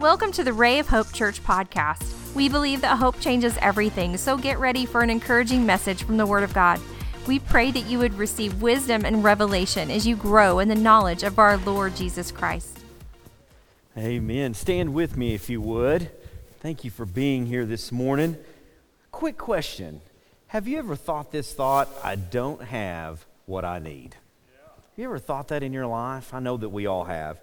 Welcome to the Ray of Hope Church podcast. We believe that hope changes everything, so get ready for an encouraging message from the Word of God. We pray that you would receive wisdom and revelation as you grow in the knowledge of our Lord Jesus Christ. Amen. Stand with me if you would. Thank you for being here this morning. Quick question Have you ever thought this thought, I don't have what I need? Have you ever thought that in your life? I know that we all have.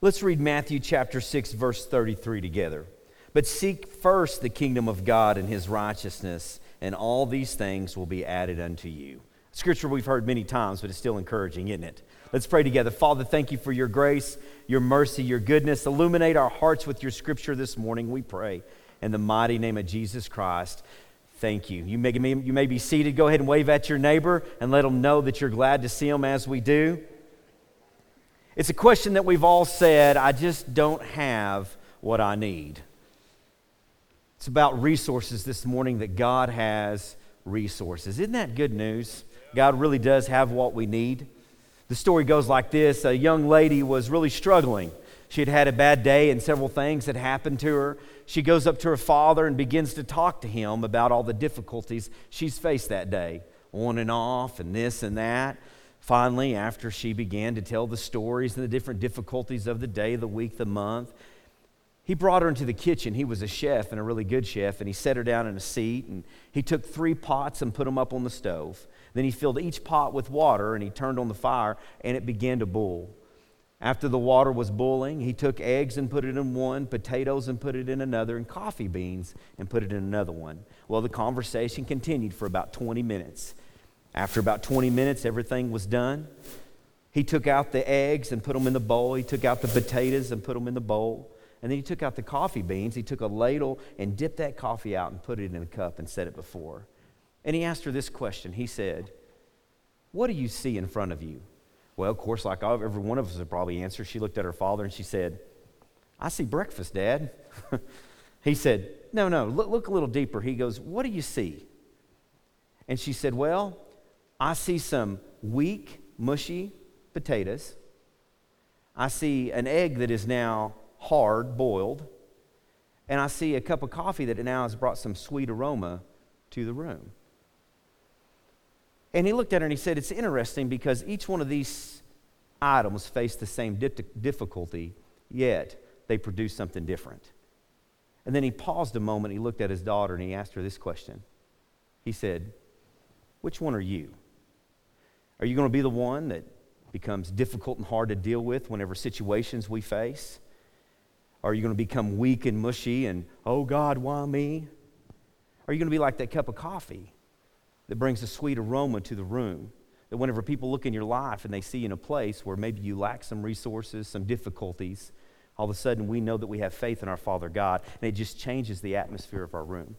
Let's read Matthew chapter 6, verse 33 together. But seek first the kingdom of God and his righteousness, and all these things will be added unto you. Scripture we've heard many times, but it's still encouraging, isn't it? Let's pray together. Father, thank you for your grace, your mercy, your goodness. Illuminate our hearts with your scripture this morning, we pray. In the mighty name of Jesus Christ, thank you. You may, you may be seated. Go ahead and wave at your neighbor and let them know that you're glad to see them as we do. It's a question that we've all said I just don't have what I need. It's about resources this morning that God has resources. Isn't that good news? God really does have what we need. The story goes like this A young lady was really struggling. She had had a bad day and several things had happened to her. She goes up to her father and begins to talk to him about all the difficulties she's faced that day, on and off, and this and that. Finally, after she began to tell the stories and the different difficulties of the day, the week, the month, he brought her into the kitchen. He was a chef and a really good chef, and he set her down in a seat and he took three pots and put them up on the stove. Then he filled each pot with water and he turned on the fire and it began to boil. After the water was boiling, he took eggs and put it in one, potatoes and put it in another, and coffee beans and put it in another one. Well, the conversation continued for about 20 minutes. After about 20 minutes, everything was done. He took out the eggs and put them in the bowl. He took out the potatoes and put them in the bowl. And then he took out the coffee beans. He took a ladle and dipped that coffee out and put it in a cup and set it before. And he asked her this question. He said, What do you see in front of you? Well, of course, like every one of us would probably answer, she looked at her father and she said, I see breakfast, Dad. he said, No, no, look, look a little deeper. He goes, What do you see? And she said, Well, I see some weak, mushy potatoes. I see an egg that is now hard boiled. And I see a cup of coffee that now has brought some sweet aroma to the room. And he looked at her and he said, It's interesting because each one of these items face the same difficulty, yet they produce something different. And then he paused a moment, he looked at his daughter and he asked her this question. He said, Which one are you? Are you going to be the one that becomes difficult and hard to deal with whenever situations we face? Are you going to become weak and mushy and, oh God, why me? Are you going to be like that cup of coffee that brings a sweet aroma to the room? That whenever people look in your life and they see you in a place where maybe you lack some resources, some difficulties, all of a sudden we know that we have faith in our Father God, and it just changes the atmosphere of our room.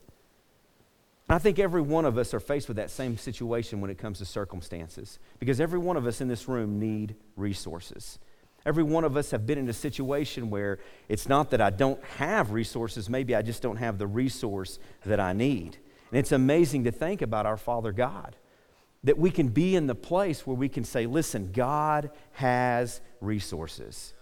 I think every one of us are faced with that same situation when it comes to circumstances because every one of us in this room need resources. Every one of us have been in a situation where it's not that I don't have resources, maybe I just don't have the resource that I need. And it's amazing to think about our Father God that we can be in the place where we can say, listen, God has resources.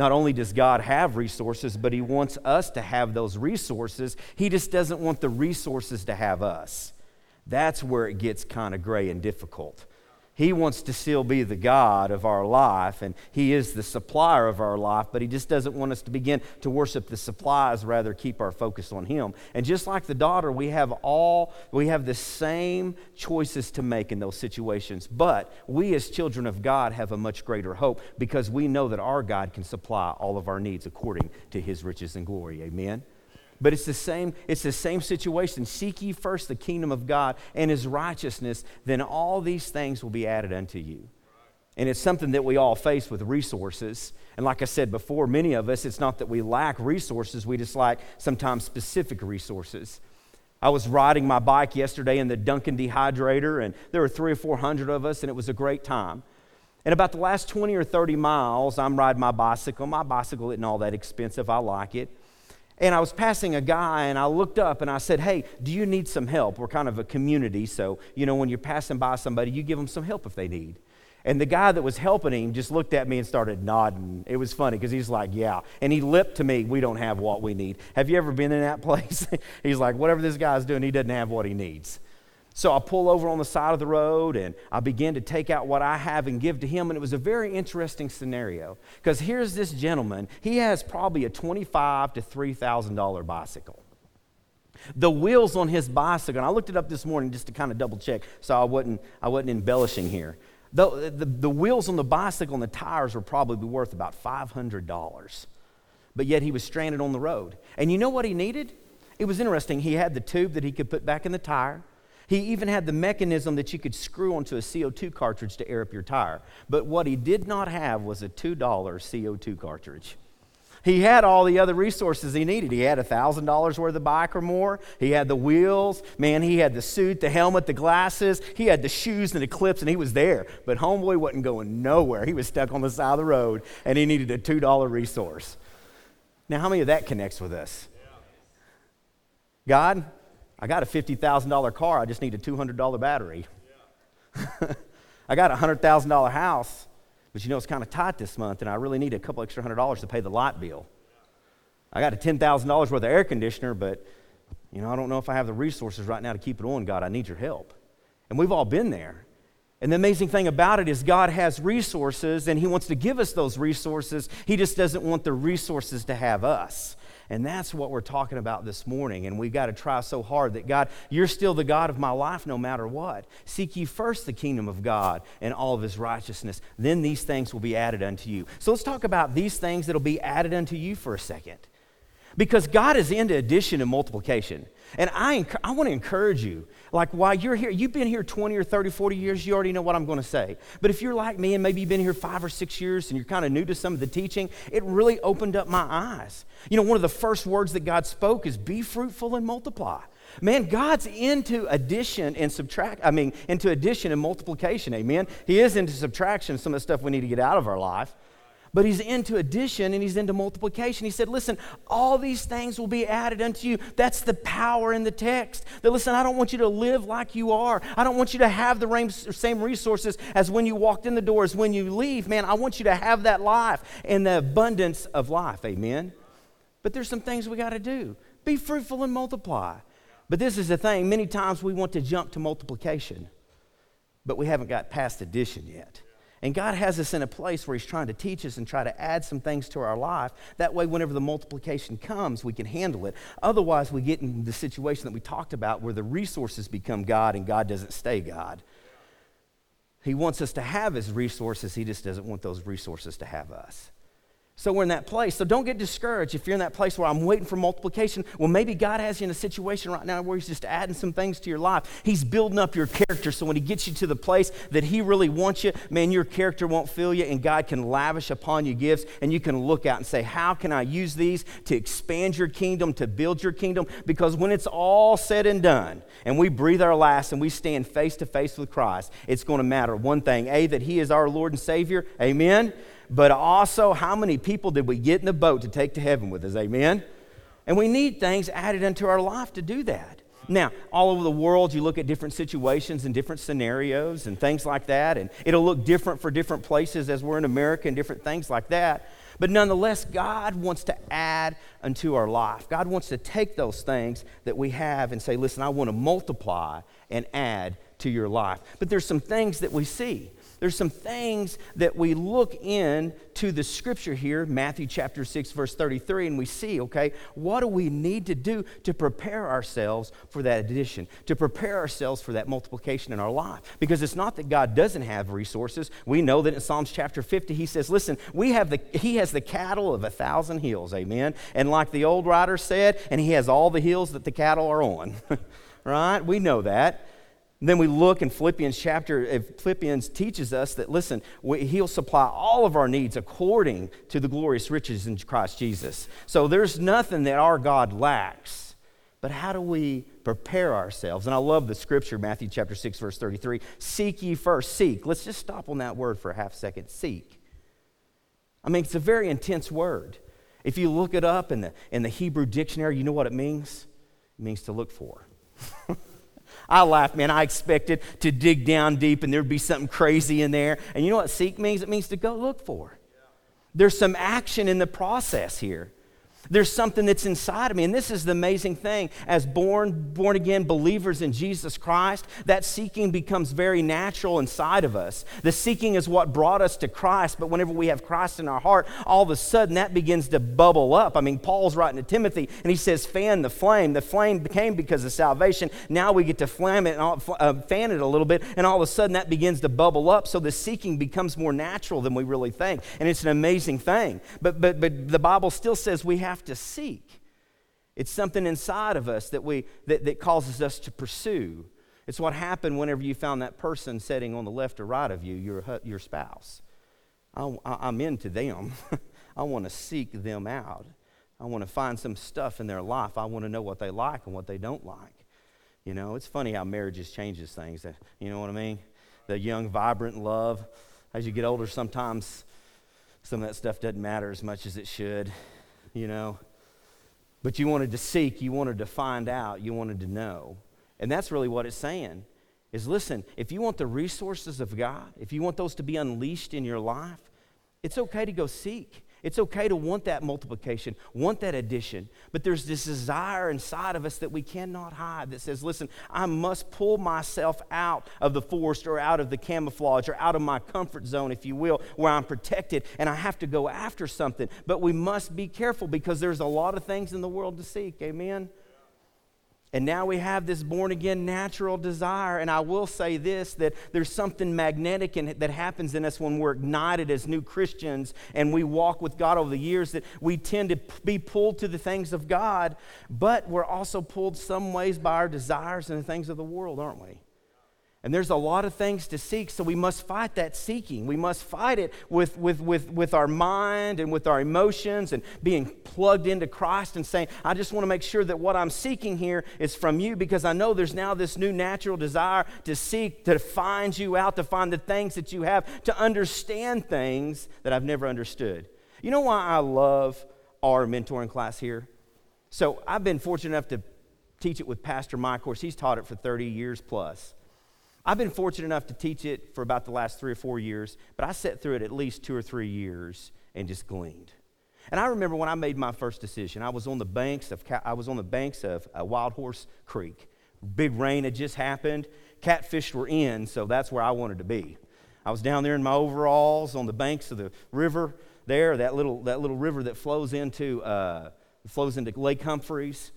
Not only does God have resources, but He wants us to have those resources. He just doesn't want the resources to have us. That's where it gets kind of gray and difficult. He wants to still be the God of our life, and He is the supplier of our life, but He just doesn't want us to begin to worship the supplies, rather keep our focus on Him. And just like the daughter, we have all, we have the same choices to make in those situations. But we as children of God have a much greater hope because we know that our God can supply all of our needs according to His riches and glory. Amen. But it's the same, it's the same situation. Seek ye first the kingdom of God and his righteousness, then all these things will be added unto you. And it's something that we all face with resources. And like I said before, many of us, it's not that we lack resources, we just lack sometimes specific resources. I was riding my bike yesterday in the Duncan dehydrator, and there were three or four hundred of us, and it was a great time. And about the last 20 or 30 miles, I'm riding my bicycle. My bicycle isn't all that expensive, I like it. And I was passing a guy and I looked up and I said, Hey, do you need some help? We're kind of a community, so, you know, when you're passing by somebody, you give them some help if they need. And the guy that was helping him just looked at me and started nodding. It was funny because he's like, Yeah. And he lipped to me, We don't have what we need. Have you ever been in that place? he's like, Whatever this guy's doing, he doesn't have what he needs. So I pull over on the side of the road and I begin to take out what I have and give to him. And it was a very interesting scenario because here's this gentleman. He has probably a 25 to $3,000 bicycle. The wheels on his bicycle, and I looked it up this morning just to kind of double check so I wasn't, I wasn't embellishing here. The, the, the wheels on the bicycle and the tires were probably worth about $500. But yet he was stranded on the road. And you know what he needed? It was interesting. He had the tube that he could put back in the tire. He even had the mechanism that you could screw onto a CO2 cartridge to air up your tire. But what he did not have was a $2 CO2 cartridge. He had all the other resources he needed. He had $1,000 worth of bike or more. He had the wheels. Man, he had the suit, the helmet, the glasses. He had the shoes and the clips, and he was there. But Homeboy wasn't going nowhere. He was stuck on the side of the road, and he needed a $2 resource. Now, how many of that connects with us? God, I got a $50,000 car, I just need a $200 battery. Yeah. I got a $100,000 house, but you know it's kind of tight this month, and I really need a couple extra hundred dollars to pay the light bill. I got a $10,000 worth of air conditioner, but you know, I don't know if I have the resources right now to keep it on, God. I need your help. And we've all been there. And the amazing thing about it is, God has resources and He wants to give us those resources. He just doesn't want the resources to have us. And that's what we're talking about this morning. And we've got to try so hard that God, you're still the God of my life no matter what. Seek ye first the kingdom of God and all of his righteousness. Then these things will be added unto you. So let's talk about these things that'll be added unto you for a second. Because God is into addition and multiplication. And I, I want to encourage you like while you're here, you've been here 20 or 30, 40 years, you already know what I'm going to say. But if you're like me and maybe you've been here five or six years and you're kind of new to some of the teaching, it really opened up my eyes. You know, one of the first words that God spoke is be fruitful and multiply. Man, God's into addition and subtract, I mean, into addition and multiplication, amen? He is into subtraction, some of the stuff we need to get out of our life but he's into addition and he's into multiplication. He said, Listen, all these things will be added unto you. That's the power in the text. That, listen, I don't want you to live like you are. I don't want you to have the same resources as when you walked in the door, as when you leave. Man, I want you to have that life and the abundance of life. Amen. But there's some things we got to do be fruitful and multiply. But this is the thing many times we want to jump to multiplication, but we haven't got past addition yet. And God has us in a place where He's trying to teach us and try to add some things to our life. That way, whenever the multiplication comes, we can handle it. Otherwise, we get in the situation that we talked about where the resources become God and God doesn't stay God. He wants us to have His resources, He just doesn't want those resources to have us. So we're in that place. So don't get discouraged if you're in that place where I'm waiting for multiplication. Well, maybe God has you in a situation right now where He's just adding some things to your life. He's building up your character. So when He gets you to the place that He really wants you, man, your character won't fail you, and God can lavish upon you gifts, and you can look out and say, How can I use these to expand your kingdom, to build your kingdom? Because when it's all said and done, and we breathe our last and we stand face to face with Christ, it's going to matter one thing A, that He is our Lord and Savior. Amen but also how many people did we get in the boat to take to heaven with us? Amen? And we need things added into our life to do that. Now, all over the world, you look at different situations and different scenarios and things like that, and it'll look different for different places as we're in America and different things like that. But nonetheless, God wants to add unto our life. God wants to take those things that we have and say, listen, I want to multiply and add to your life. But there's some things that we see there's some things that we look in to the scripture here, Matthew chapter 6, verse 33, and we see, okay, what do we need to do to prepare ourselves for that addition, to prepare ourselves for that multiplication in our life? Because it's not that God doesn't have resources. We know that in Psalms chapter 50, he says, listen, we have the, he has the cattle of a thousand hills, amen? And like the old writer said, and he has all the hills that the cattle are on, right? We know that. Then we look in Philippians chapter, Philippians teaches us that, listen, we, he'll supply all of our needs according to the glorious riches in Christ Jesus. So there's nothing that our God lacks. But how do we prepare ourselves? And I love the scripture, Matthew chapter 6, verse 33. Seek ye first. Seek. Let's just stop on that word for a half second. Seek. I mean, it's a very intense word. If you look it up in the, in the Hebrew dictionary, you know what it means? It means to look for. I laughed, man. I expected to dig down deep and there'd be something crazy in there. And you know what seek means? It means to go look for. There's some action in the process here. There's something that's inside of me. And this is the amazing thing. As born, born again believers in Jesus Christ, that seeking becomes very natural inside of us. The seeking is what brought us to Christ, but whenever we have Christ in our heart, all of a sudden that begins to bubble up. I mean, Paul's writing to Timothy, and he says, fan the flame. The flame came because of salvation. Now we get to flame it and all, uh, fan it a little bit, and all of a sudden that begins to bubble up. So the seeking becomes more natural than we really think. And it's an amazing thing. But, but, but the Bible still says we have have to seek. It's something inside of us that, we, that, that causes us to pursue. It's what happened whenever you found that person sitting on the left or right of you, your, your spouse. I, I'm into them. I want to seek them out. I want to find some stuff in their life. I want to know what they like and what they don't like. You know, it's funny how marriages changes things. You know what I mean? The young, vibrant love. As you get older, sometimes some of that stuff doesn't matter as much as it should you know. But you wanted to seek, you wanted to find out, you wanted to know. And that's really what it's saying is listen, if you want the resources of God, if you want those to be unleashed in your life, it's okay to go seek. It's okay to want that multiplication, want that addition, but there's this desire inside of us that we cannot hide that says, listen, I must pull myself out of the forest or out of the camouflage or out of my comfort zone, if you will, where I'm protected and I have to go after something. But we must be careful because there's a lot of things in the world to seek. Amen? And now we have this born again natural desire. And I will say this that there's something magnetic in, that happens in us when we're ignited as new Christians and we walk with God over the years that we tend to be pulled to the things of God, but we're also pulled some ways by our desires and the things of the world, aren't we? And there's a lot of things to seek, so we must fight that seeking. We must fight it with, with, with, with our mind and with our emotions and being plugged into Christ and saying, I just want to make sure that what I'm seeking here is from you because I know there's now this new natural desire to seek, to find you out, to find the things that you have, to understand things that I've never understood. You know why I love our mentoring class here? So I've been fortunate enough to teach it with Pastor Mike. Of course, he's taught it for 30 years plus. I've been fortunate enough to teach it for about the last three or four years, but I sat through it at least two or three years and just gleaned. And I remember when I made my first decision, I was on the banks of, I was on the banks of uh, Wild Horse Creek. Big rain had just happened. Catfish were in, so that's where I wanted to be. I was down there in my overalls on the banks of the river there, that little, that little river that flows into, uh, flows into Lake Humphreys.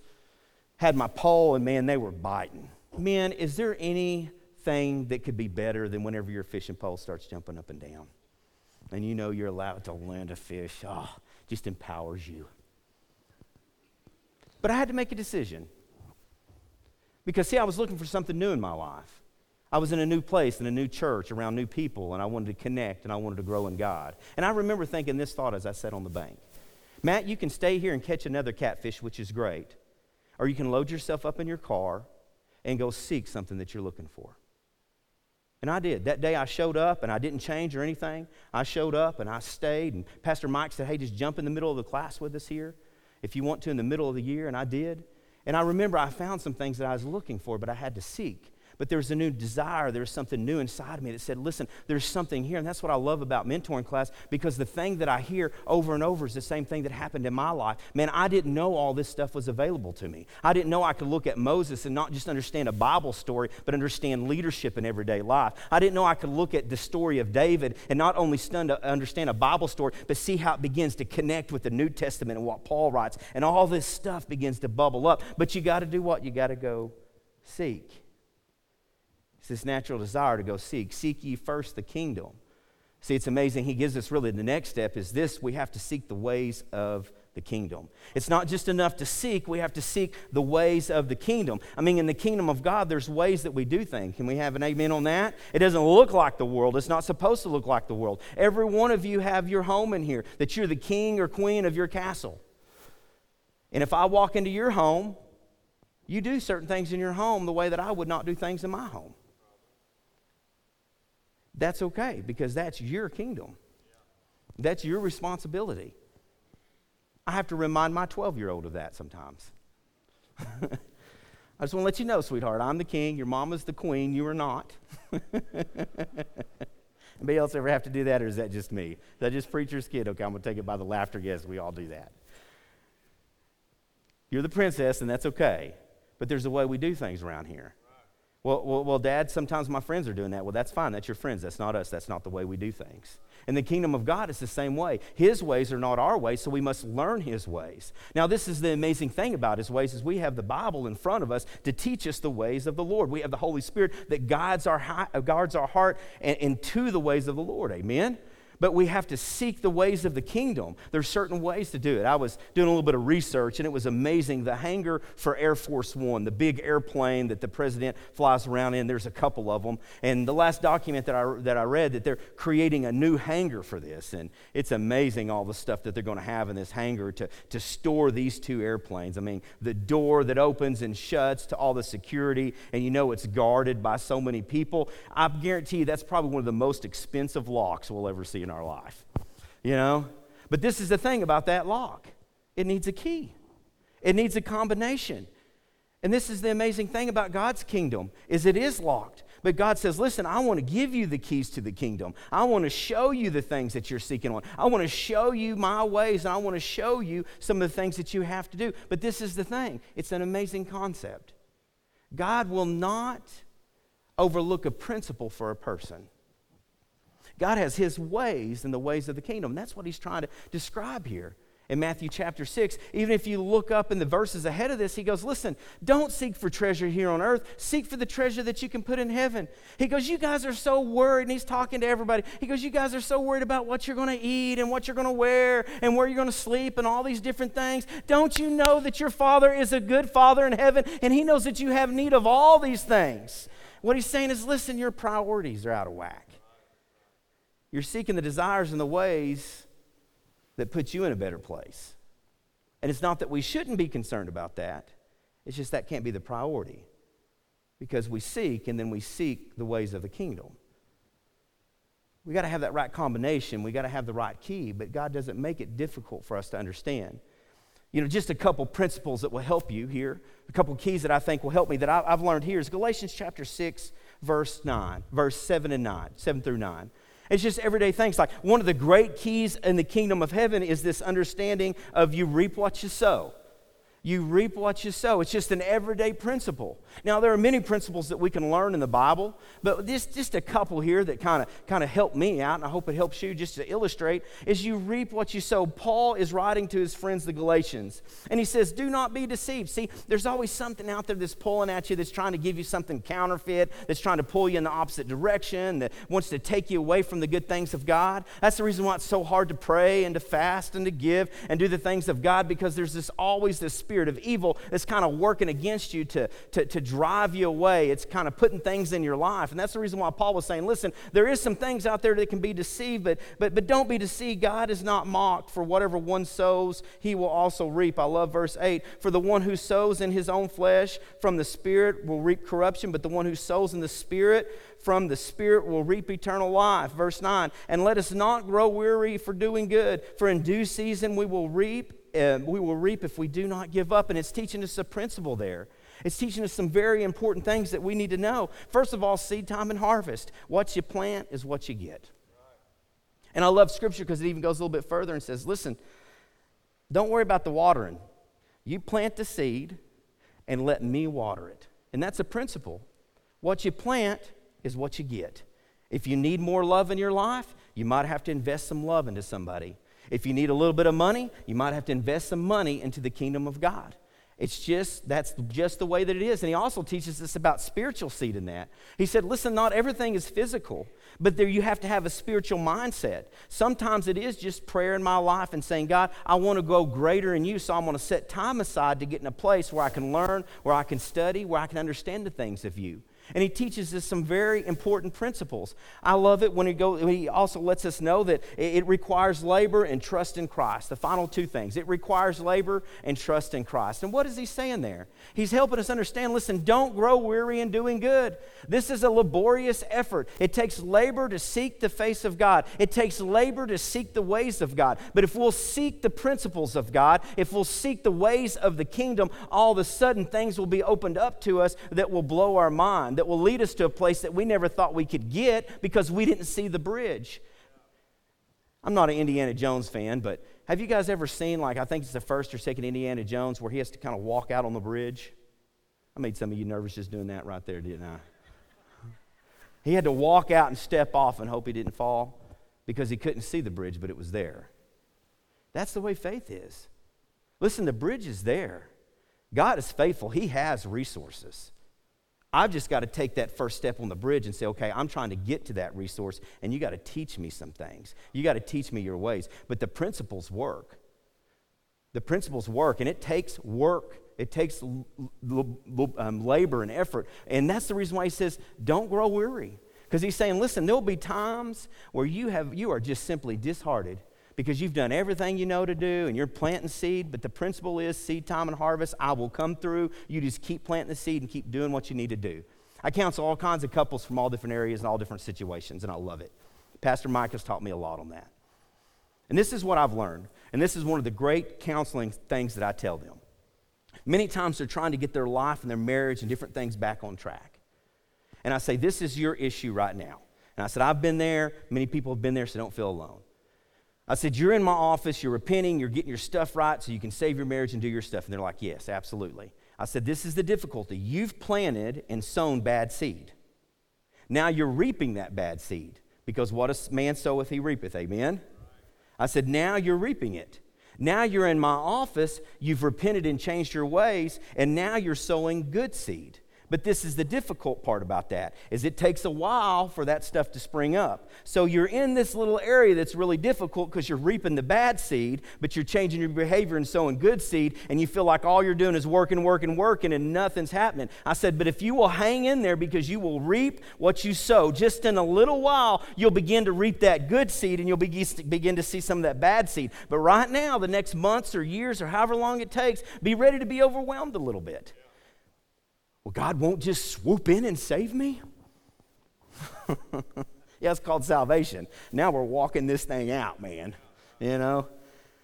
Had my pole, and man, they were biting. Man, is there any thing that could be better than whenever your fishing pole starts jumping up and down. And you know you're allowed to land a fish. Oh, just empowers you. But I had to make a decision. Because, see, I was looking for something new in my life. I was in a new place, in a new church, around new people, and I wanted to connect and I wanted to grow in God. And I remember thinking this thought as I sat on the bank Matt, you can stay here and catch another catfish, which is great, or you can load yourself up in your car and go seek something that you're looking for. And I did. That day I showed up and I didn't change or anything. I showed up and I stayed. And Pastor Mike said, Hey, just jump in the middle of the class with us here if you want to in the middle of the year. And I did. And I remember I found some things that I was looking for, but I had to seek but there was a new desire. There was something new inside of me that said, listen, there's something here. And that's what I love about mentoring class because the thing that I hear over and over is the same thing that happened in my life. Man, I didn't know all this stuff was available to me. I didn't know I could look at Moses and not just understand a Bible story, but understand leadership in everyday life. I didn't know I could look at the story of David and not only uh, understand a Bible story, but see how it begins to connect with the New Testament and what Paul writes. And all this stuff begins to bubble up. But you got to do what? You got to go seek. It's this natural desire to go seek. Seek ye first the kingdom. See, it's amazing. He gives us really the next step is this we have to seek the ways of the kingdom. It's not just enough to seek, we have to seek the ways of the kingdom. I mean, in the kingdom of God, there's ways that we do things. Can we have an amen on that? It doesn't look like the world, it's not supposed to look like the world. Every one of you have your home in here, that you're the king or queen of your castle. And if I walk into your home, you do certain things in your home the way that I would not do things in my home that's okay because that's your kingdom. That's your responsibility. I have to remind my 12 year old of that sometimes. I just want to let you know, sweetheart, I'm the king. Your mama's the queen. You are not. Anybody else ever have to do that, or is that just me? Is that just preacher's kid? Okay, I'm going to take it by the laughter gas. We all do that. You're the princess, and that's okay. But there's a way we do things around here. Well, well, well, Dad, sometimes my friends are doing that. Well, that's fine. That's your friends. That's not us. That's not the way we do things. In the kingdom of God, it's the same way. His ways are not our ways, so we must learn His ways. Now, this is the amazing thing about His ways is we have the Bible in front of us to teach us the ways of the Lord. We have the Holy Spirit that guides our, uh, guards our heart into the ways of the Lord. Amen? But we have to seek the ways of the kingdom. There's certain ways to do it. I was doing a little bit of research, and it was amazing. The hangar for Air Force One, the big airplane that the president flies around in, there's a couple of them. And the last document that I, that I read, that they're creating a new hangar for this. And it's amazing all the stuff that they're going to have in this hangar to, to store these two airplanes. I mean, the door that opens and shuts to all the security, and you know it's guarded by so many people. I guarantee you that's probably one of the most expensive locks we'll ever see in our life. You know? But this is the thing about that lock it needs a key, it needs a combination. And this is the amazing thing about God's kingdom is it is locked. But God says, "Listen, I want to give you the keys to the kingdom. I want to show you the things that you're seeking on. I want to show you my ways and I want to show you some of the things that you have to do." But this is the thing. It's an amazing concept. God will not overlook a principle for a person. God has his ways and the ways of the kingdom. That's what he's trying to describe here in Matthew chapter 6. Even if you look up in the verses ahead of this, he goes, Listen, don't seek for treasure here on earth. Seek for the treasure that you can put in heaven. He goes, You guys are so worried. And he's talking to everybody. He goes, You guys are so worried about what you're going to eat and what you're going to wear and where you're going to sleep and all these different things. Don't you know that your Father is a good Father in heaven and he knows that you have need of all these things? What he's saying is, Listen, your priorities are out of whack. You're seeking the desires and the ways that put you in a better place. And it's not that we shouldn't be concerned about that, it's just that can't be the priority. Because we seek and then we seek the ways of the kingdom. We got to have that right combination. We got to have the right key, but God doesn't make it difficult for us to understand. You know, just a couple principles that will help you here, a couple keys that I think will help me that I've learned here is Galatians chapter 6, verse 9, verse 7 and 9, 7 through 9. It's just everyday things. Like one of the great keys in the kingdom of heaven is this understanding of you reap what you sow you reap what you sow. It's just an everyday principle. Now, there are many principles that we can learn in the Bible, but this just a couple here that kind of kind of help me out, and I hope it helps you just to illustrate, is you reap what you sow. Paul is writing to his friends, the Galatians, and he says, Do not be deceived. See, there's always something out there that's pulling at you, that's trying to give you something counterfeit, that's trying to pull you in the opposite direction, that wants to take you away from the good things of God. That's the reason why it's so hard to pray and to fast and to give and do the things of God, because there's this always this spirit spirit of evil that's kind of working against you to, to, to drive you away. It's kind of putting things in your life. And that's the reason why Paul was saying, listen, there is some things out there that can be deceived, but, but, but don't be deceived. God is not mocked. For whatever one sows, he will also reap. I love verse 8. For the one who sows in his own flesh from the Spirit will reap corruption, but the one who sows in the Spirit from the Spirit will reap eternal life. Verse 9, and let us not grow weary for doing good, for in due season we will reap uh, we will reap if we do not give up. And it's teaching us a principle there. It's teaching us some very important things that we need to know. First of all, seed time and harvest. What you plant is what you get. And I love Scripture because it even goes a little bit further and says, listen, don't worry about the watering. You plant the seed and let me water it. And that's a principle. What you plant is what you get. If you need more love in your life, you might have to invest some love into somebody. If you need a little bit of money, you might have to invest some money into the kingdom of God. It's just, that's just the way that it is. And he also teaches us about spiritual seed in that. He said, listen, not everything is physical, but there you have to have a spiritual mindset. Sometimes it is just prayer in my life and saying, God, I want to go greater in you, so I'm going to set time aside to get in a place where I can learn, where I can study, where I can understand the things of you. And he teaches us some very important principles. I love it when he, go, he also lets us know that it requires labor and trust in Christ. The final two things it requires labor and trust in Christ. And what is he saying there? He's helping us understand listen, don't grow weary in doing good. This is a laborious effort. It takes labor to seek the face of God, it takes labor to seek the ways of God. But if we'll seek the principles of God, if we'll seek the ways of the kingdom, all of a sudden things will be opened up to us that will blow our mind, that will lead us to a place that we never thought we could get because we didn't see the bridge. I'm not an Indiana Jones fan, but have you guys ever seen, like, I think it's the first or second Indiana Jones where he has to kind of walk out on the bridge? I made some of you nervous just doing that right there, didn't I? He had to walk out and step off and hope he didn't fall because he couldn't see the bridge, but it was there. That's the way faith is. Listen, the bridge is there. God is faithful, He has resources. I've just got to take that first step on the bridge and say, okay, I'm trying to get to that resource, and you got to teach me some things. You got to teach me your ways. But the principles work. The principles work, and it takes work. It takes l- l- um, labor and effort. And that's the reason why he says, don't grow weary. Because he's saying, listen, there'll be times where you, have, you are just simply disheartened because you've done everything you know to do and you're planting seed, but the principle is seed time and harvest. I will come through. You just keep planting the seed and keep doing what you need to do. I counsel all kinds of couples from all different areas and all different situations, and I love it. Pastor Mike has taught me a lot on that. And this is what I've learned, and this is one of the great counseling things that I tell them. Many times they're trying to get their life and their marriage and different things back on track. And I say, This is your issue right now. And I said, I've been there. Many people have been there, so don't feel alone. I said, You're in my office, you're repenting, you're getting your stuff right so you can save your marriage and do your stuff. And they're like, Yes, absolutely. I said, This is the difficulty. You've planted and sown bad seed. Now you're reaping that bad seed because what a man soweth, he reapeth. Amen? I said, Now you're reaping it. Now you're in my office, you've repented and changed your ways, and now you're sowing good seed. But this is the difficult part about that is it takes a while for that stuff to spring up. So you're in this little area that's really difficult because you're reaping the bad seed, but you're changing your behavior and sowing good seed, and you feel like all you're doing is working, working, working, and nothing's happening. I said, but if you will hang in there because you will reap what you sow, just in a little while, you'll begin to reap that good seed and you'll begin to see some of that bad seed. But right now, the next months or years or however long it takes, be ready to be overwhelmed a little bit. Well, God won't just swoop in and save me? yeah, it's called salvation. Now we're walking this thing out, man. You know,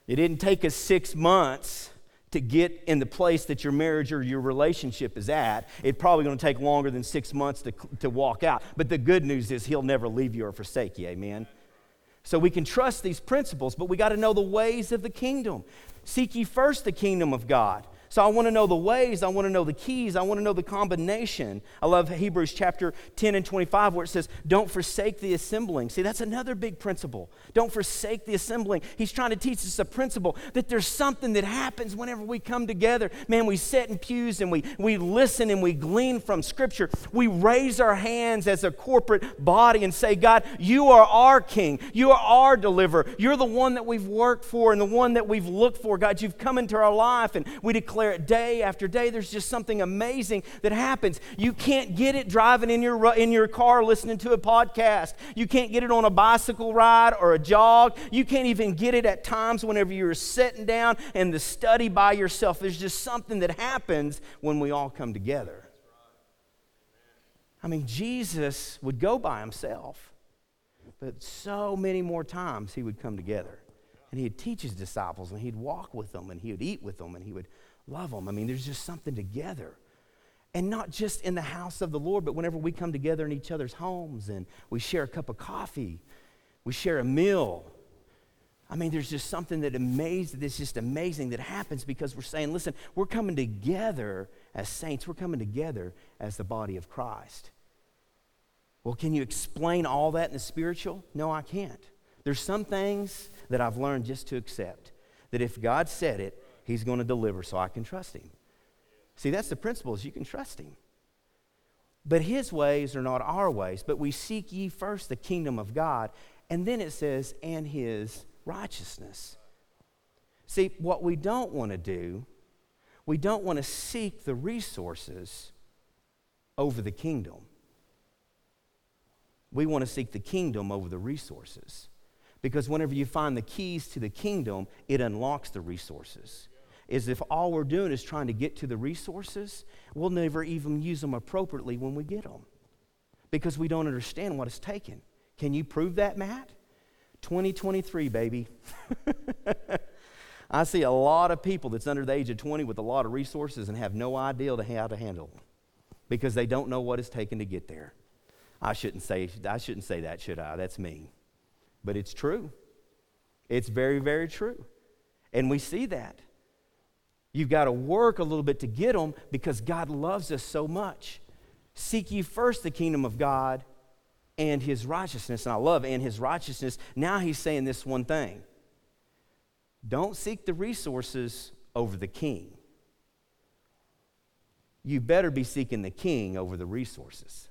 it didn't take us six months to get in the place that your marriage or your relationship is at. It's probably going to take longer than six months to, to walk out. But the good news is, He'll never leave you or forsake you. Amen. So we can trust these principles, but we got to know the ways of the kingdom. Seek ye first the kingdom of God so I want to know the ways, I want to know the keys, I want to know the combination. I love Hebrews chapter 10 and 25 where it says, Don't forsake the assembling. See, that's another big principle. Don't forsake the assembling. He's trying to teach us a principle that there's something that happens whenever we come together. Man, we sit in pews and we, we listen and we glean from Scripture. We raise our hands as a corporate body and say, God, you are our King. You are our deliverer. You're the one that we've worked for and the one that we've looked for. God, you've come into our life and we declare declare it day after day. There's just something amazing that happens. You can't get it driving in your, in your car listening to a podcast. You can't get it on a bicycle ride or a jog. You can't even get it at times whenever you're sitting down and the study by yourself. There's just something that happens when we all come together. I mean, Jesus would go by himself, but so many more times he would come together. And he'd teach his disciples, and he'd walk with them, and he would eat with them, and he would love them. I mean, there's just something together. And not just in the house of the Lord, but whenever we come together in each other's homes and we share a cup of coffee, we share a meal. I mean, there's just something that amazes, that's just amazing that happens because we're saying, listen, we're coming together as saints, we're coming together as the body of Christ. Well, can you explain all that in the spiritual? No, I can't. There's some things that I've learned just to accept. That if God said it, He's going to deliver, so I can trust him. See, that's the principle is you can trust him. But his ways are not our ways, but we seek ye first the kingdom of God, and then it says, and his righteousness. See, what we don't want to do, we don't want to seek the resources over the kingdom. We want to seek the kingdom over the resources. Because whenever you find the keys to the kingdom, it unlocks the resources. Is if all we're doing is trying to get to the resources, we'll never even use them appropriately when we get them because we don't understand what it's taken. Can you prove that, Matt? 2023, baby. I see a lot of people that's under the age of 20 with a lot of resources and have no idea how to handle them because they don't know what it's taken to get there. I shouldn't say, I shouldn't say that, should I? That's mean. But it's true. It's very, very true. And we see that. You've got to work a little bit to get them because God loves us so much. Seek ye first the kingdom of God and his righteousness. And I love and his righteousness. Now he's saying this one thing don't seek the resources over the king. You better be seeking the king over the resources.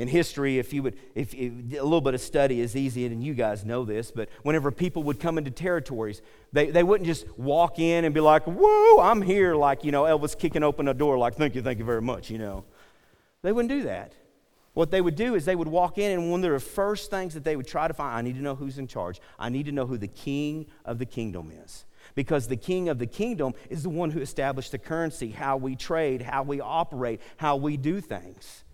In history, if you would, if, if, a little bit of study is easy, and you guys know this, but whenever people would come into territories, they, they wouldn't just walk in and be like, Whoa, I'm here, like, you know, Elvis kicking open a door, like, Thank you, thank you very much, you know. They wouldn't do that. What they would do is they would walk in, and one of the first things that they would try to find, I need to know who's in charge. I need to know who the king of the kingdom is. Because the king of the kingdom is the one who established the currency, how we trade, how we operate, how we do things.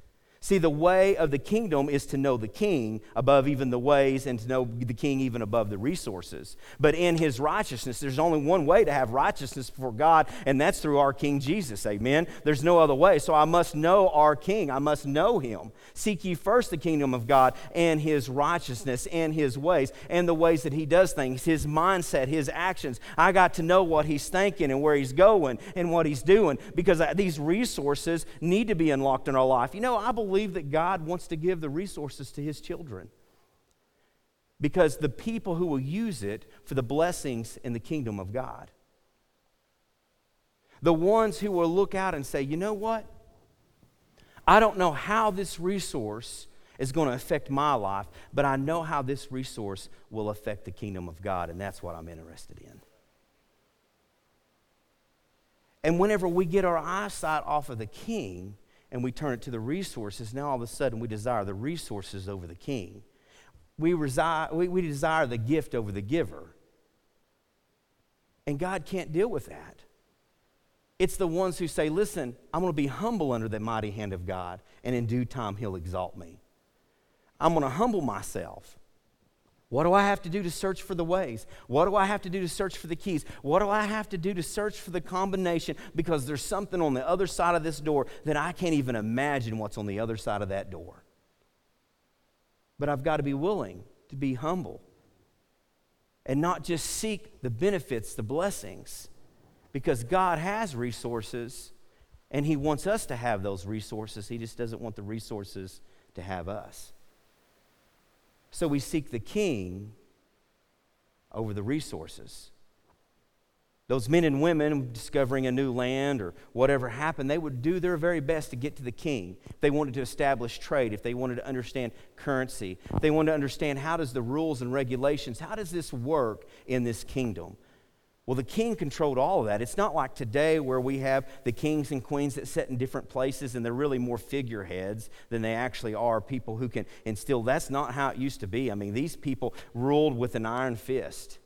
See, the way of the kingdom is to know the king above even the ways and to know the king even above the resources. But in his righteousness, there's only one way to have righteousness before God, and that's through our King Jesus. Amen. There's no other way. So I must know our king. I must know him. Seek ye first the kingdom of God and his righteousness and his ways and the ways that he does things, his mindset, his actions. I got to know what he's thinking and where he's going and what he's doing because these resources need to be unlocked in our life. You know, I believe believe that God wants to give the resources to his children. Because the people who will use it for the blessings in the kingdom of God. The ones who will look out and say, you know what? I don't know how this resource is going to affect my life, but I know how this resource will affect the kingdom of God, and that's what I'm interested in. And whenever we get our eyesight off of the king, and we turn it to the resources, now all of a sudden we desire the resources over the king. We, we, we desire the gift over the giver. And God can't deal with that. It's the ones who say, Listen, I'm going to be humble under the mighty hand of God, and in due time, He'll exalt me. I'm going to humble myself. What do I have to do to search for the ways? What do I have to do to search for the keys? What do I have to do to search for the combination? Because there's something on the other side of this door that I can't even imagine what's on the other side of that door. But I've got to be willing to be humble and not just seek the benefits, the blessings, because God has resources and He wants us to have those resources. He just doesn't want the resources to have us. So we seek the king over the resources. Those men and women discovering a new land or whatever happened, they would do their very best to get to the king. If they wanted to establish trade, if they wanted to understand currency, if they wanted to understand how does the rules and regulations, how does this work in this kingdom? Well, the king controlled all of that. It's not like today where we have the kings and queens that sit in different places and they're really more figureheads than they actually are people who can instill. That's not how it used to be. I mean, these people ruled with an iron fist.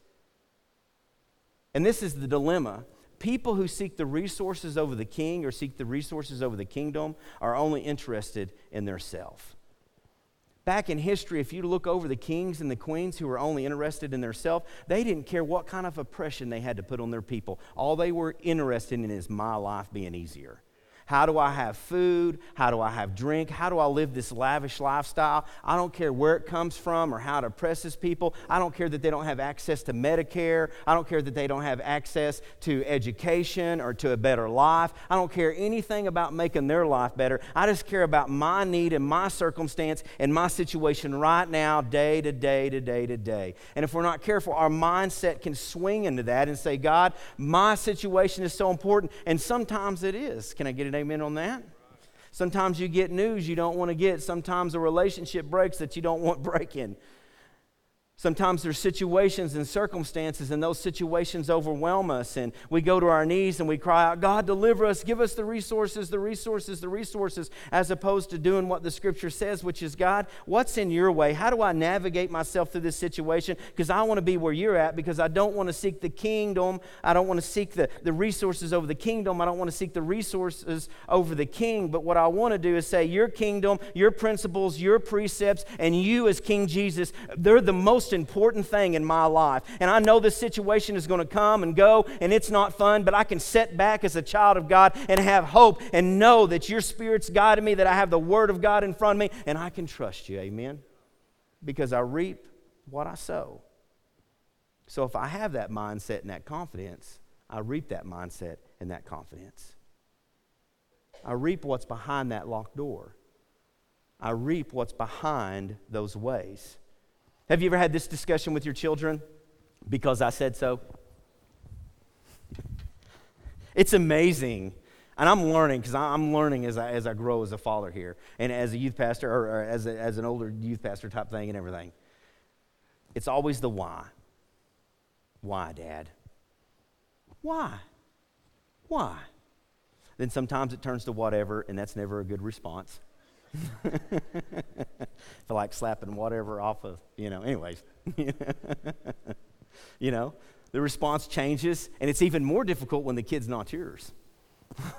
And this is the dilemma. People who seek the resources over the king or seek the resources over the kingdom are only interested in their self. Back in history, if you look over the kings and the queens who were only interested in self, they didn't care what kind of oppression they had to put on their people. All they were interested in is my life being easier. How do I have food? How do I have drink? How do I live this lavish lifestyle? I don't care where it comes from or how it oppresses people. I don't care that they don't have access to Medicare. I don't care that they don't have access to education or to a better life. I don't care anything about making their life better. I just care about my need and my circumstance and my situation right now, day to day to day to day. And if we're not careful, our mindset can swing into that and say, God, my situation is so important. And sometimes it is. Can I get an amen on that? Sometimes you get news you don't want to get. Sometimes a relationship breaks that you don't want breaking. Sometimes there's situations and circumstances, and those situations overwhelm us, and we go to our knees and we cry out, God, deliver us, give us the resources, the resources, the resources, as opposed to doing what the scripture says, which is, God, what's in your way? How do I navigate myself through this situation? Because I want to be where you're at, because I don't want to seek the kingdom. I don't want to seek the, the resources over the kingdom. I don't want to seek the resources over the king. But what I want to do is say, Your kingdom, your principles, your precepts, and you as King Jesus, they're the most most important thing in my life. And I know this situation is going to come and go, and it's not fun, but I can set back as a child of God and have hope and know that your Spirit's guiding me, that I have the Word of God in front of me, and I can trust you. Amen? Because I reap what I sow. So if I have that mindset and that confidence, I reap that mindset and that confidence. I reap what's behind that locked door. I reap what's behind those ways. Have you ever had this discussion with your children? Because I said so. It's amazing. And I'm learning because I'm learning as I, as I grow as a father here and as a youth pastor or, or as, a, as an older youth pastor type thing and everything. It's always the why. Why, Dad? Why? Why? Then sometimes it turns to whatever, and that's never a good response. feel like slapping whatever off of, you know, anyways. you know, the response changes, and it's even more difficult when the kid's not yours.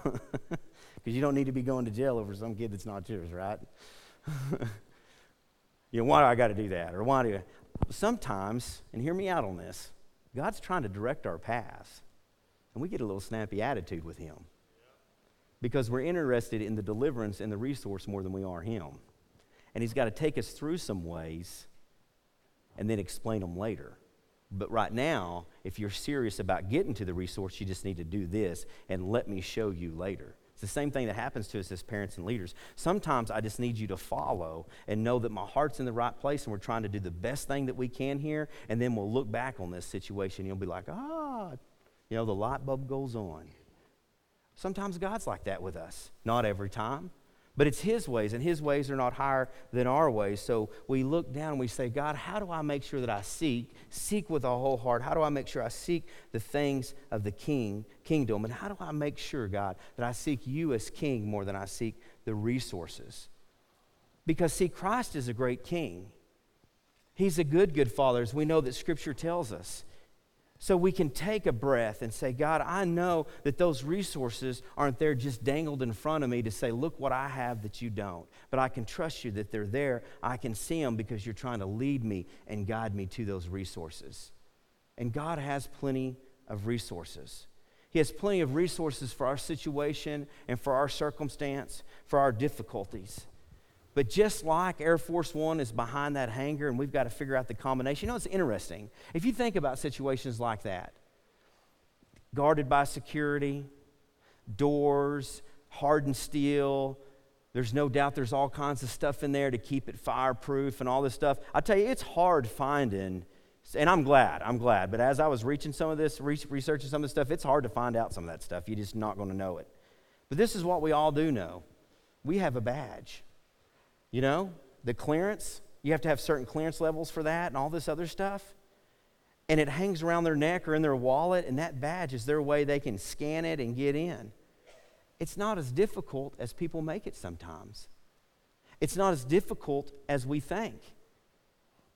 Because you don't need to be going to jail over some kid that's not yours, right? you know, why do I got to do that? Or why do you? Sometimes, and hear me out on this, God's trying to direct our paths, and we get a little snappy attitude with Him because we're interested in the deliverance and the resource more than we are Him. And He's got to take us through some ways and then explain them later. But right now, if you're serious about getting to the resource, you just need to do this and let me show you later. It's the same thing that happens to us as parents and leaders. Sometimes I just need you to follow and know that my heart's in the right place and we're trying to do the best thing that we can here. And then we'll look back on this situation and you'll be like, ah, you know, the light bulb goes on. Sometimes God's like that with us. Not every time, but it's His ways, and His ways are not higher than our ways. So we look down and we say, God, how do I make sure that I seek, seek with a whole heart? How do I make sure I seek the things of the King, kingdom? And how do I make sure, God, that I seek you as King more than I seek the resources? Because, see, Christ is a great King. He's a good, good Father, as we know that Scripture tells us. So we can take a breath and say, God, I know that those resources aren't there just dangled in front of me to say, look what I have that you don't. But I can trust you that they're there. I can see them because you're trying to lead me and guide me to those resources. And God has plenty of resources. He has plenty of resources for our situation and for our circumstance, for our difficulties. But just like Air Force One is behind that hangar and we've got to figure out the combination, you know, it's interesting. If you think about situations like that, guarded by security, doors, hardened steel, there's no doubt there's all kinds of stuff in there to keep it fireproof and all this stuff. I tell you, it's hard finding, and I'm glad, I'm glad. But as I was reaching some of this, researching some of this stuff, it's hard to find out some of that stuff. You're just not going to know it. But this is what we all do know we have a badge. You know, the clearance, you have to have certain clearance levels for that and all this other stuff. And it hangs around their neck or in their wallet, and that badge is their way they can scan it and get in. It's not as difficult as people make it sometimes. It's not as difficult as we think.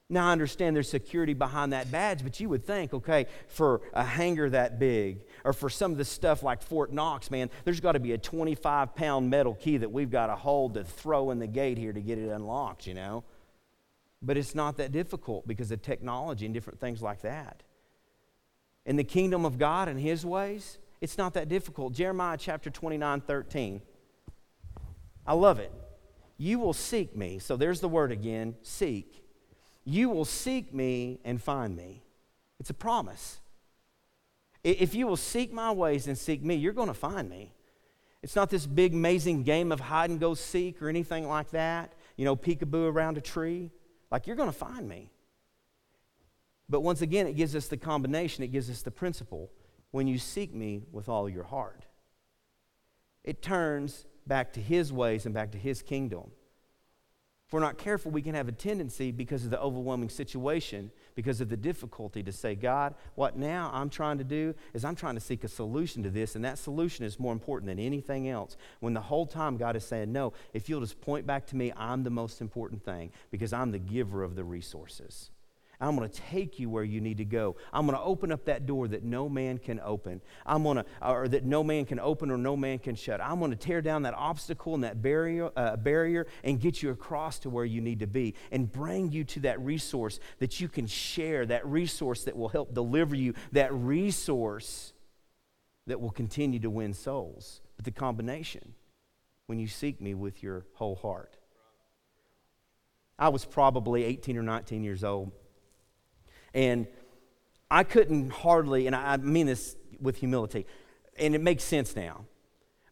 Now, I understand there's security behind that badge, but you would think, okay, for a hangar that big, or for some of the stuff like Fort Knox, man, there's got to be a 25 pound metal key that we've got to hold to throw in the gate here to get it unlocked, you know? But it's not that difficult because of technology and different things like that. In the kingdom of God and His ways, it's not that difficult. Jeremiah chapter 29 13. I love it. You will seek me. So there's the word again seek you will seek me and find me. It's a promise. If you will seek my ways and seek me, you're going to find me. It's not this big, amazing game of hide and go seek or anything like that, you know, peekaboo around a tree. Like, you're going to find me. But once again, it gives us the combination, it gives us the principle. When you seek me with all your heart, it turns back to his ways and back to his kingdom. If we're not careful, we can have a tendency, because of the overwhelming situation, because of the difficulty, to say, God, what now I'm trying to do is I'm trying to seek a solution to this, and that solution is more important than anything else. When the whole time God is saying, No, if you'll just point back to me, I'm the most important thing because I'm the giver of the resources. I'm going to take you where you need to go. I'm going to open up that door that no man can open. I'm going to, or that no man can open or no man can shut. I'm going to tear down that obstacle and that barrier, uh, barrier and get you across to where you need to be and bring you to that resource that you can share, that resource that will help deliver you, that resource that will continue to win souls. But the combination, when you seek me with your whole heart. I was probably 18 or 19 years old and I couldn't hardly, and I mean this with humility, and it makes sense now,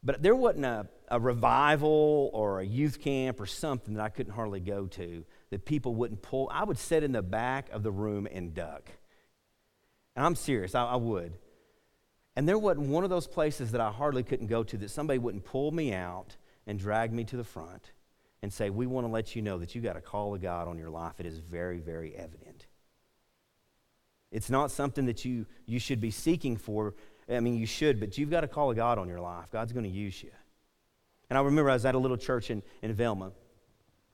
but there wasn't a, a revival or a youth camp or something that I couldn't hardly go to that people wouldn't pull. I would sit in the back of the room and duck. And I'm serious, I, I would. And there wasn't one of those places that I hardly couldn't go to that somebody wouldn't pull me out and drag me to the front and say, We want to let you know that you got a call of God on your life. It is very, very evident. It's not something that you, you should be seeking for. I mean, you should, but you've got a call of God on your life. God's going to use you. And I remember I was at a little church in, in Velma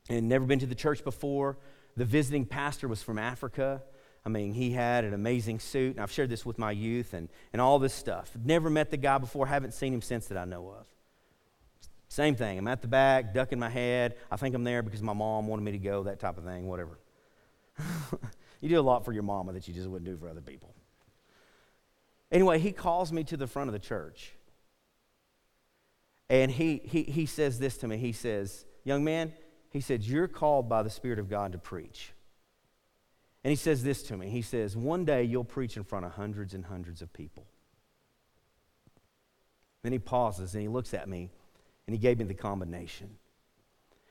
and never been to the church before. The visiting pastor was from Africa. I mean, he had an amazing suit, and I've shared this with my youth and, and all this stuff. Never met the guy before, haven't seen him since that I know of. Same thing. I'm at the back, ducking my head. I think I'm there because my mom wanted me to go, that type of thing, whatever. You do a lot for your mama that you just wouldn't do for other people. Anyway, he calls me to the front of the church. And he, he, he says this to me. He says, Young man, he said, You're called by the Spirit of God to preach. And he says this to me. He says, One day you'll preach in front of hundreds and hundreds of people. Then he pauses and he looks at me and he gave me the combination.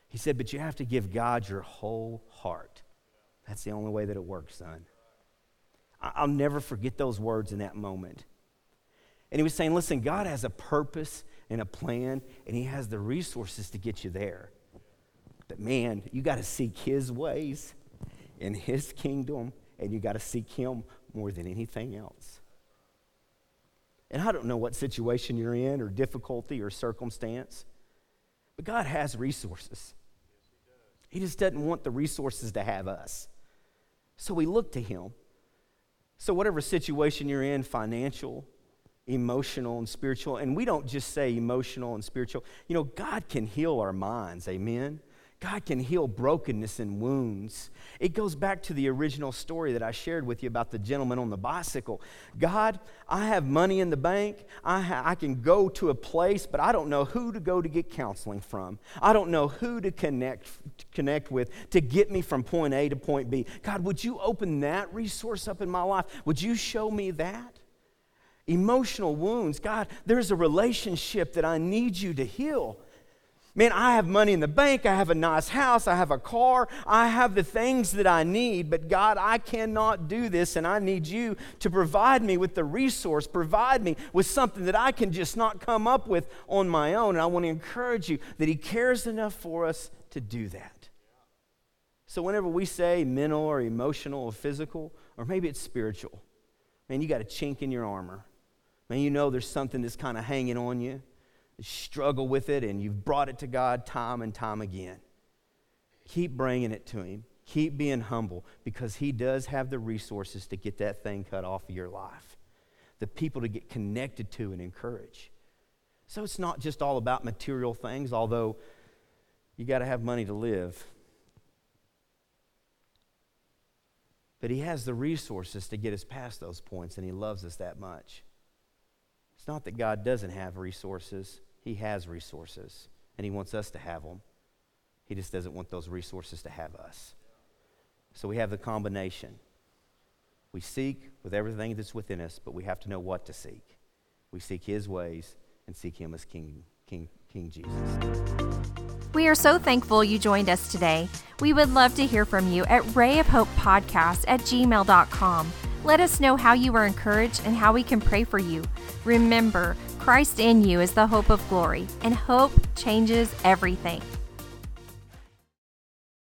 He said, But you have to give God your whole heart. That's the only way that it works, son. I'll never forget those words in that moment. And he was saying, listen, God has a purpose and a plan, and he has the resources to get you there. But man, you got to seek his ways in his kingdom, and you got to seek him more than anything else. And I don't know what situation you're in, or difficulty, or circumstance, but God has resources. He just doesn't want the resources to have us. So we look to Him. So, whatever situation you're in, financial, emotional, and spiritual, and we don't just say emotional and spiritual, you know, God can heal our minds. Amen. God can heal brokenness and wounds. It goes back to the original story that I shared with you about the gentleman on the bicycle. God, I have money in the bank. I, ha- I can go to a place, but I don't know who to go to get counseling from. I don't know who to connect, to connect with to get me from point A to point B. God, would you open that resource up in my life? Would you show me that? Emotional wounds. God, there's a relationship that I need you to heal. Man, I have money in the bank. I have a nice house. I have a car. I have the things that I need. But God, I cannot do this, and I need you to provide me with the resource, provide me with something that I can just not come up with on my own. And I want to encourage you that He cares enough for us to do that. So, whenever we say mental or emotional or physical, or maybe it's spiritual, man, you got a chink in your armor. Man, you know there's something that's kind of hanging on you struggle with it and you've brought it to God time and time again. Keep bringing it to Him. Keep being humble because He does have the resources to get that thing cut off of your life, the people to get connected to and encourage. So it's not just all about material things, although you got to have money to live. But He has the resources to get us past those points, and He loves us that much. It's not that God doesn't have resources. He has resources, and He wants us to have them. He just doesn't want those resources to have us. So we have the combination. We seek with everything that's within us, but we have to know what to seek. We seek His ways and seek Him as King, King, King Jesus. We are so thankful you joined us today. We would love to hear from you at rayofhopepodcast at gmail.com. Let us know how you were encouraged and how we can pray for you. Remember, Christ in you is the hope of glory, and hope changes everything.